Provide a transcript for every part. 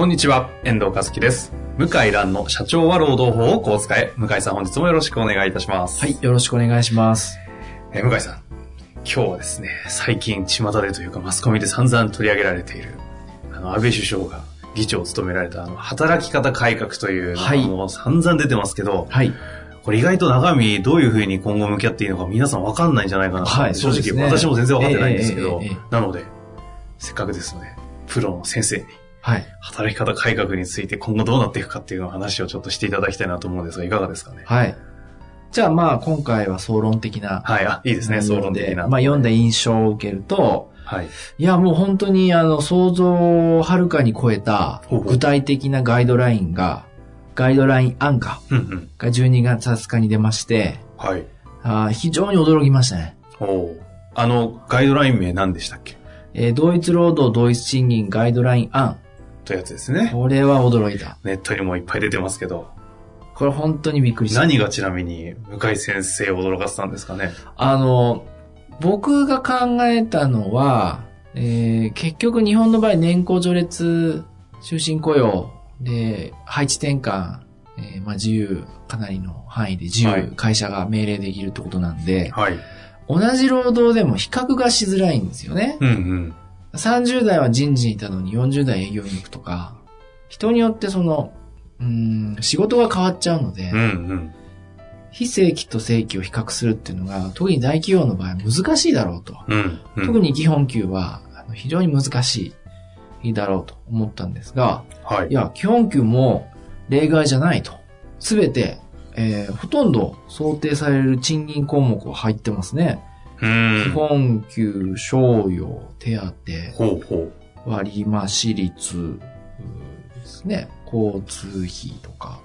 こんにちは、遠藤和樹です。向井蘭の社長は労働法をこう使え。向井さん本日もよろしくお願いいたします。はい、よろしくお願いします。えー向井さん、今日はですね、最近巷でというかマスコミで散々取り上げられている、あの、安倍首相が議長を務められた、あの、働き方改革というのがはいもう散々出てますけど、はい。これ意外と中身どういうふうに今後向き合っていいのか皆さんわかんないんじゃないかなと、はい正直、ね私も全然わかってないんですけど、ええええええなので、せっかくですので、プロの先生にはい。働き方改革について今後どうなっていくかっていうのを話をちょっとしていただきたいなと思うんですが、いかがですかね？はい。じゃあまあ、今回は総論的な。はい、あ、いいですね、総論的な。まあ、読んだ印象を受けると、はい。いや、もう本当にあの、想像をはるかに超えた具体的なガイドラインが、ガイドライン案か、うんうん。が12月20日に出まして、はい。あー非常に驚きましたね。おお。あの、ガイドライン名何でしたっけ？えー同一労働同一賃金ガイドライン案。というやつですね。これは驚いた。ネットにもいっぱい出てますけど、これ本当にびっくりした。何がちなみに向井先生を驚かせたんですかね？あの、僕が考えたのは、えー結局日本の場合年功序列終身雇用で配置転換、えーまあ、自由、かなりの範囲で自由、はい会社が命令できるってことなんで、はい。同じ労働でも比較がしづらいんですよね。うんうん。30代は人事にいたのに40代営業に行くとか、人によってその、うーん、仕事が変わっちゃうので、うんうん。非正規と正規を比較するっていうのが、特に大企業の場合難しいだろうと。うん、うん。特に基本給はあの非常に難しいだろうと思ったんですが、はいい。や、基本給も例外じゃないと。すべて、えーほとんど想定される賃金項目が入ってますね。うん。基本給、賞与、手当、ほうほう。割増率ですね。交通費とか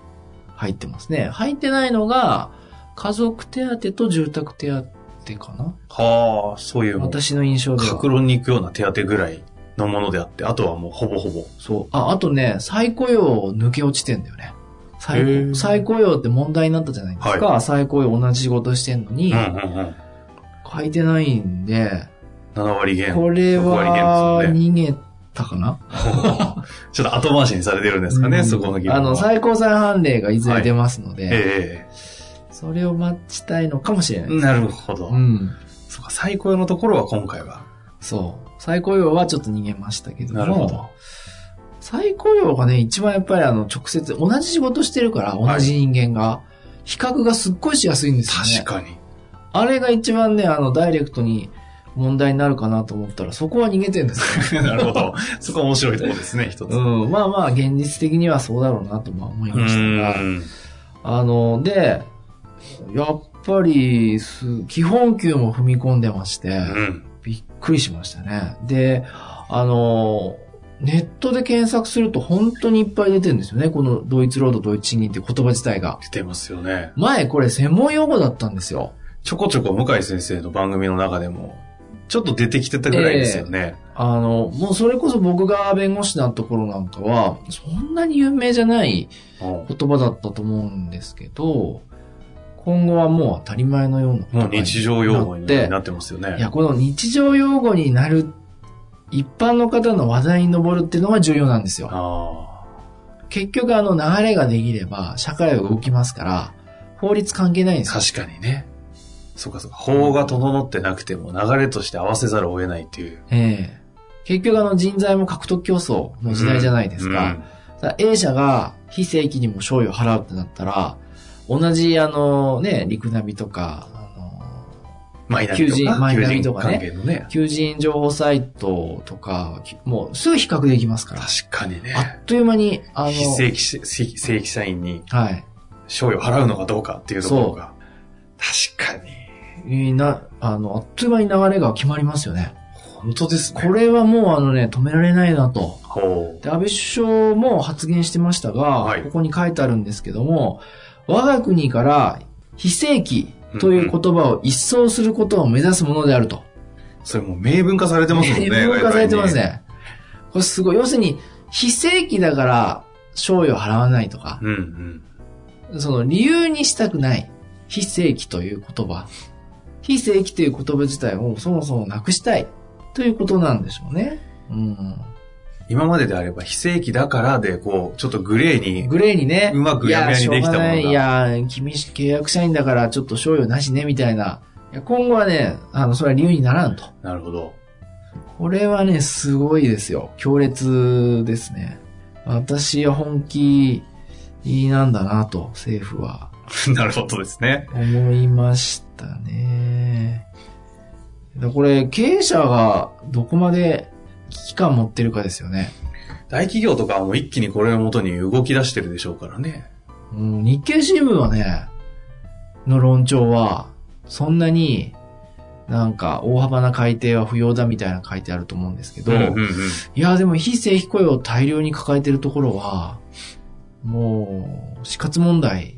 入ってますね。入ってないのが、家族手当と住宅手当かなはあ、そういう私の印象では。格論に行くような手当ぐらいのものであって、あとはもうほぼほぼ。そう。あ、あとね、再雇用抜け落ちてんだよね。へ再ー再雇用って問題になったじゃないですか。再雇用同じ仕事してんのに、うんうんうん。書いてないんで、7割減。これ6割は。逃げたかな？ちょっと後回しにされてるんですかね、うんそこの疑問は。あの、最高裁判例がいずれ出ますので、えそれを待ちたいのかもしれないえ。なるほど。うん。そうか、最高のところは今回は。そう。再雇用はちょっと逃げましたけども。なるほど。再雇用がね、一番やっぱりあの、直接、同じ仕事してるから、同じ人間が、比較がすっごいしやすいんですよね。確かに。あれが一番ね、あの、ダイレクトに問題になるかなと思ったら、そこは逃げてるんですよ。なるほど。そこは面白いところですね、一つ。うん。まあまあ、現実的にはそうだろうなとまあ思いうましたが、ん。あの、で、やっぱりす、基本給も踏み込んでまして、うん。びっくりしましたね。で、あの、ネットで検索すると本当にいっぱい出てるんですよね。このドイツ労働、ドイツ賃金って言葉自体が。出てますよね。前これ専門用語だったんですよ。ちょこちょこ向井先生の番組の中でも、ちょっと出てきてたぐらいですよね。あの、もうそれこそ僕が弁護士だった頃なんかは、そんなに有名じゃないうん言葉だったと思うんですけど、今後はもう当たり前のようなも言葉にう日常用語になってなってますよね。いや、この日常用語になる、一般の方の話題に上るっていうのが重要なんですよ。あ結局あの流れができれば社会は動きますから、法律関係ないんであ。すよ。確かにね。そうかそうか。法が整ってなくても流れとして合わせざるを得ないっていう。ええ結局あの人材も獲得競争の時代じゃないですか。さあ A 社が非正規にも賞与を払うってなったら、同じあのね、リクナビとか、マイナビとか、求人マイナビとかねね。求人情報サイトとか、もうすぐ比較できますから。確かにね。あっという間に、あの、非正規し、正規社員にはい。賞与を払うのかどうかっていうところが。確かに。な、あの、あっという間に流れが決まりますよね。本当ですね。これはもうあのね、止められないなと。ほで、安倍首相も発言してましたが、はいここに書いてあるんですけども、我が国から非正規という言葉を一掃することを目指すものであると。う。それもう明文化されてますもんね。明文化されてますね。これすごい。要するに、非正規だから、賞与を払わないとか、うんうん。その理由にしたくない非正規という言葉。非正規という言葉自体をそもそもなくしたいということなんでしょうね。うん。今までであれば非正規だからで、こう、ちょっとグレーに、グレーにね。うまくやめやにできたものがいや、しょうがないいや、君契約社員だからちょっと賞与なしね、みたいな。いや今後はね、あの、それは理由にならんと。なるほど。これはね、すごいですよ。強烈ですね。私は本気なんだなと、政府は。なるほどですね。思いましたね。だこれ、経営者がどこまで危機感持ってるかですよね。大企業とかはもう一気にこれをもとに動き出してるでしょうからね。うん、日経新聞はね、の論調は、そんなになんか大幅な改定は不要だみたいな書いてあると思うんですけど、うんうんうん。いや、でも非正規雇用を大量に抱えてるところは、もう、死活問題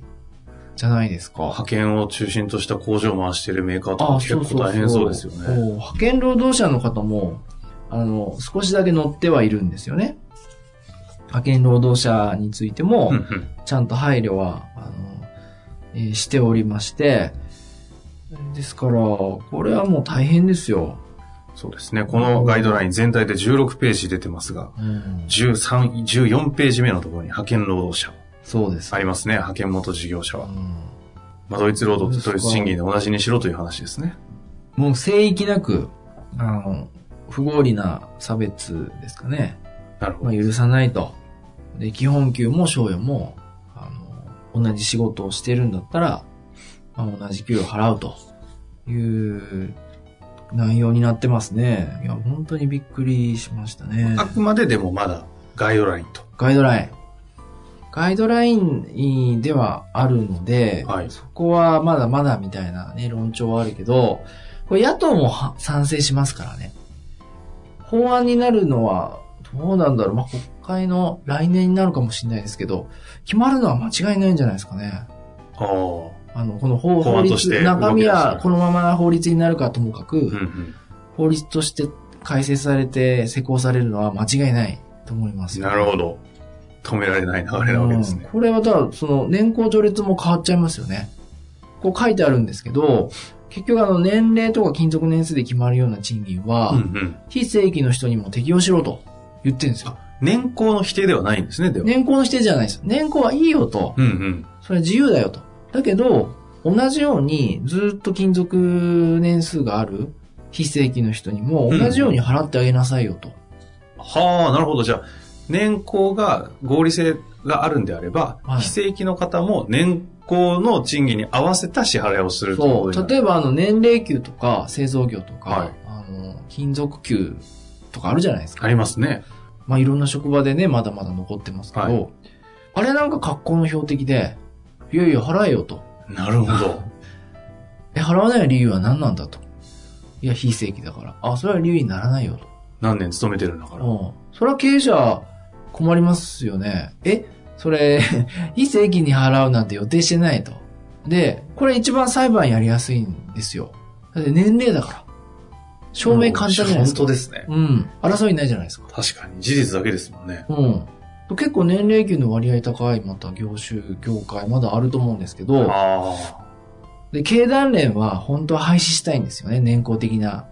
じゃないですか。派遣を中心とした工場を回してるメーカーとか結構大変そうですよね。そう派遣労働者の方も、あの、少しだけ乗ってはいるんですよね。派遣労働者についてもちゃんと配慮は、あの、えーしておりまして、ですから、これはもう大変ですよ。そうですね。このガイドライン全体で16ページ出てますが、うん、13、14ページ目のところに派遣労働者そうです。ありますね。派遣元事業者は。うんまあ、ドイツ労働とドイツ賃金で同じにしろという話ですね。もう聖域なく、あの、不合理な差別ですかね。なるほど。まあ、許さないと。で、基本給も賞与も、あの、同じ仕事をしてるんだったら、まあ、同じ給与を払うという内容になってますね。いや、本当にびっくりしましたね。あくまででもまだガイドラインと。ガイドライン。ガイドラインではあるので、はいそこはまだまだみたいなね、論調はあるけど、これ野党もは賛成しますからね。法案になるのは、どうなんだろう。まあ、国会の来年になるかもしれないですけど、決まるのは間違いないんじゃないですかね。ああ。あの、この法法法律、案として中身はこのまま法律になるかともかく、うんうん。法律として改正されて施行されるのは間違いないと思います。なるほど。止められない流れなわけですねうん。これはだから、その年功序列も変わっちゃいますよね。こう書いてあるんですけど、結局あの年齢とか勤続年数で決まるような賃金は、うんうん。非正規の人にも適用しろと言ってるんですよ。年功の否定ではないんですね、では。年功の指定じゃないです。年功はいいよと。うんうん。それは自由だよと。だけど、同じようにずっと勤続年数がある非正規の人にも同じように払ってあげなさいよと。はあ、なるほど。じゃあ、年功が合理性があるんであれば、はい非正規の方も年功の賃金に合わせた支払いをするそう。例えばあの年齢給とか製造業とか、はいあの、勤続給とかあるじゃないですか。ありますね。まあいろんな職場でね、まだまだ残ってますけど、はいあれなんか格好の標的で、いやいや払えよと。なるほど。え、払わない理由は何なんだと。いや、非正規だから。あ、それは理由にならないよと。何年勤めてるんだから。うん。それは経営者困りますよね。え、それ、非正規に払うなんて予定してないと。で、これ一番裁判やりやすいんですよ。だって年齢だから。証明簡単じゃないですか。本当ですね。うん。争いないじゃないですか。確かに。事実だけですもんね。うん。結構年齢給の割合高い、また業種、業界、まだあると思うんですけど、あで、経団連は本当は廃止したいんですよね、年功的な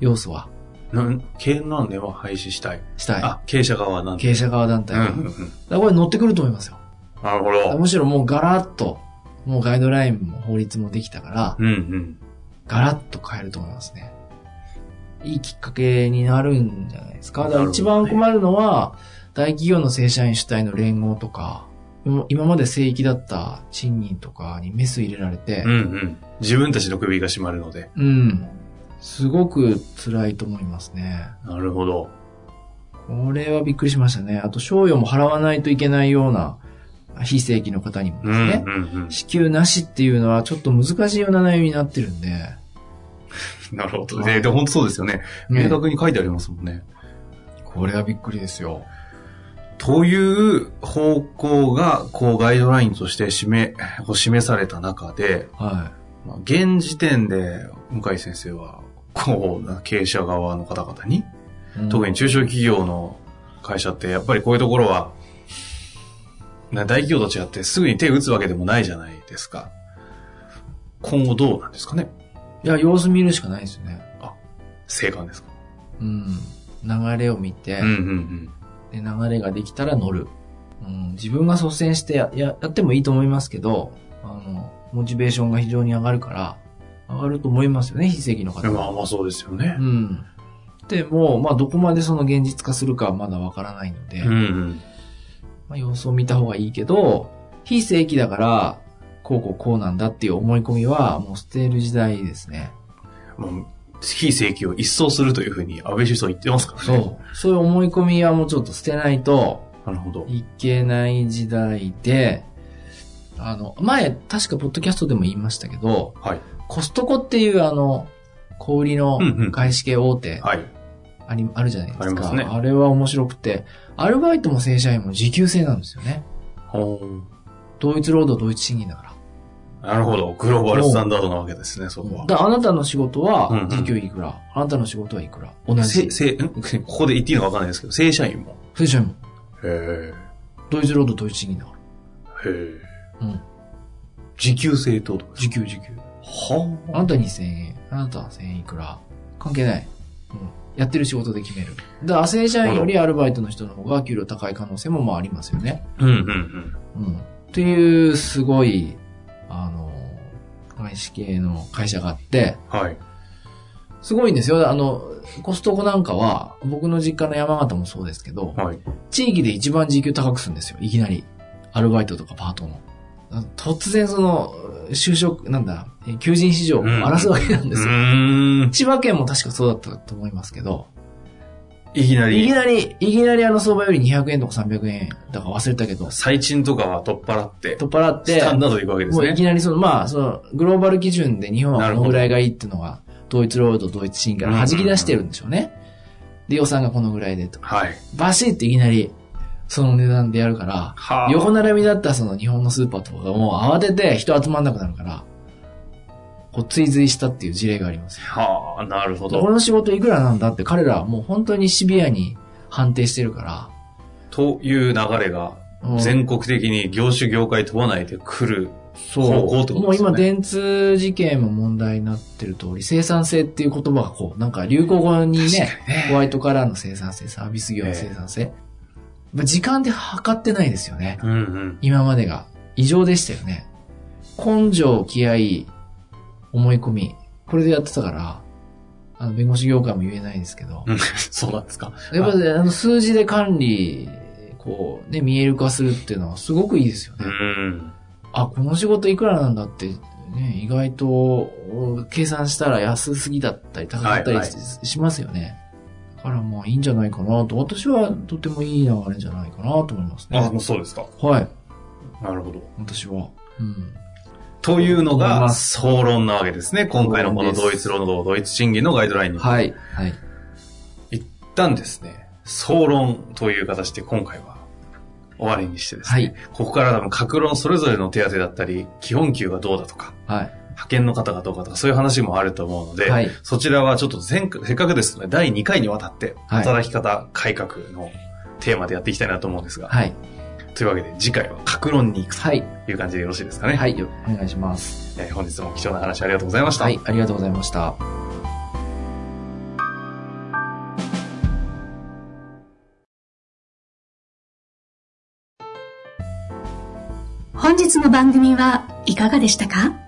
要素は。あ。なん経団連は廃止したい。したい。あ、経営者側はなんて。経営者側団体は。うんうんうん。だからこれ乗ってくると思いますよ。なるほど。むしろもうガラッと、もうガイドラインも法律もできたから、うんうん。ガラッと変えると思いますね。いいきっかけになるんじゃないですか。だから一番困るのは、大企業の正社員主体の連合とか、今今まで正規だった賃金とかにメス入れられてうん、うん。自分たちの首が締まるので。うん。すごく辛いと思いますね。なるほど。これはびっくりしましたね。あと、賞与も払わないといけないような非正規の方にもうんですね、うんうん。支給なしっていうのはちょっと難しいような内容になってるんで、なるほど。で、で本当そうですよね。ね明確に書いてありますもんね。これはびっくりですよ。という方向が、こう、ガイドラインとして示、示された中で、はまあ現時点で、向井先生は、こう、経営者側の方々に、い。特に中小企業の会社って、やっぱりこういうところは、な大企業と違ってすぐに手を打つわけでもないじゃないですか。今後どうなんですかね？いや、様子見るしかないですよね。生還ですか？うん。流れを見て、うんうんで流れができたら乗る。うん、自分が率先してやややってもいいと思いますけど、あの、モチベーションが非常に上がるから、上がると思いますよね、非正規のうん。方は。まあまあそうですよねう。ん。でも、まあ、どこまでその現実化するかはまだわからないので、うんうん。まあ、様子を見た方がいいけど、非正規だから、こうこうこうなんだっていう思い込みは、もう捨てる時代ですね。まあ、非正規を一掃するというふうに安倍首相言ってますからね。そう。そういう思い込みはもうちょっと捨てないとなるほど。いけない時代で、あの、前、確かポッドキャストでも言いましたけど、はい。コストコっていうあの、小売りのうんうん外資系大手はい。あり、あるじゃないですか。ありますねあれは面白くて、アルバイトも正社員も時給制なんですよね。ほ同一労働同一賃金だから。うなるほど。グローバルスタンダードなわけですね、そこは。だからあなたの仕事うんはうん時給いくら、あなたの仕事はいくら？同じ。せせん？ここで言っていいのかわかんないですけど、正社員も？正社員もへ同一労働同一賃金だかえ。へえ。ら。うん。時給制ってことです時給時給。はあなた2000円、あなたは1000円いくら？関係ない。うん。やってる仕事で決める。だから正社員よりアルバイトの人の方が給料高い可能性もまあありますよね。うんうんうん。うん。っていう、すごい、あの、外資系の会社があって、はい。すごいんですよ。あの、コストコなんかは、僕の実家の山形もそうですけど、はい。地域で一番時給高くするんですよ。いきなり。アルバイトとかパートの。あ突然その、就職、なんだ、え求人市場を荒らすわけなんうですよ。ーん。千葉県も確かそうだったと思いますけど、いきないり、きなり、いきなりあの相場より200円とか300円だか忘れたけど、最賃とかは取っ払って、取っ払ってス、タンダードくわけですねもういき。なりその、まあ、その、グローバル基準で日本はこのぐらいがいいっていうのが、同一労働同一賃金から弾き出してるんでしょうね。で、予算がこのぐらいでと。はい。バシッっていきなり、その値段でやるから、はあ。横並びだったその日本のスーパーとかがもう慌てて人集まんなくなるから、こう追随したっていう事例がありますよ。はあ、なるほど。この仕事いくらなんだって彼らはもう本当にシビアに判定してるかという流れが、全国的に業種業界問わないで来る。方向ってこともうですよね今電通事件も問題になってる通り、生産性っていう言葉がこう、なんか流行語にね、ねホワイトカラーの生産性、サービス業の生産性。まあ時間で測ってないですよね。うんうん。今までが。異常でしたよね。根性、気合、思い込み。これでやってたから、あの、弁護士業界も言えないですけど。うん そうなんですか。やっぱり、あの、数字で管理、こう、ね、見える化するっていうのはすごくいいですよね。うん。あ、この仕事いくらなんだって、ね、意外と、計算したら安すぎだったり高かったりはいはいししますよね。だからまあいいんじゃないかなと、私はとてもいい流れじゃないかなと思いますあ、ね。もうそうですか。はい、なるほど。私は。うん。というのがま総論なわけですね。今回のこの同一労働、同一賃金のガイドラインに。はい、はい。一旦ですね、総論という形で今回は終わりにしてですね、はいここから多分各論それぞれの手当だったり、基本給がどうだとか、はい。派遣の方がどうかとか、そういう話もあると思うので、はいそちらはちょっと前回せっかくですので、第2回にわたって、はい働き方改革のテーマでやっていきたいなと思うんですが、はい。というわけで次回は各論に行くはい。という感じでよろしいですかね？はい。よお願いします。えー本日も貴重な話ありがとうございました。はい。ありがとうございました。本日の番組はいかがでしたか？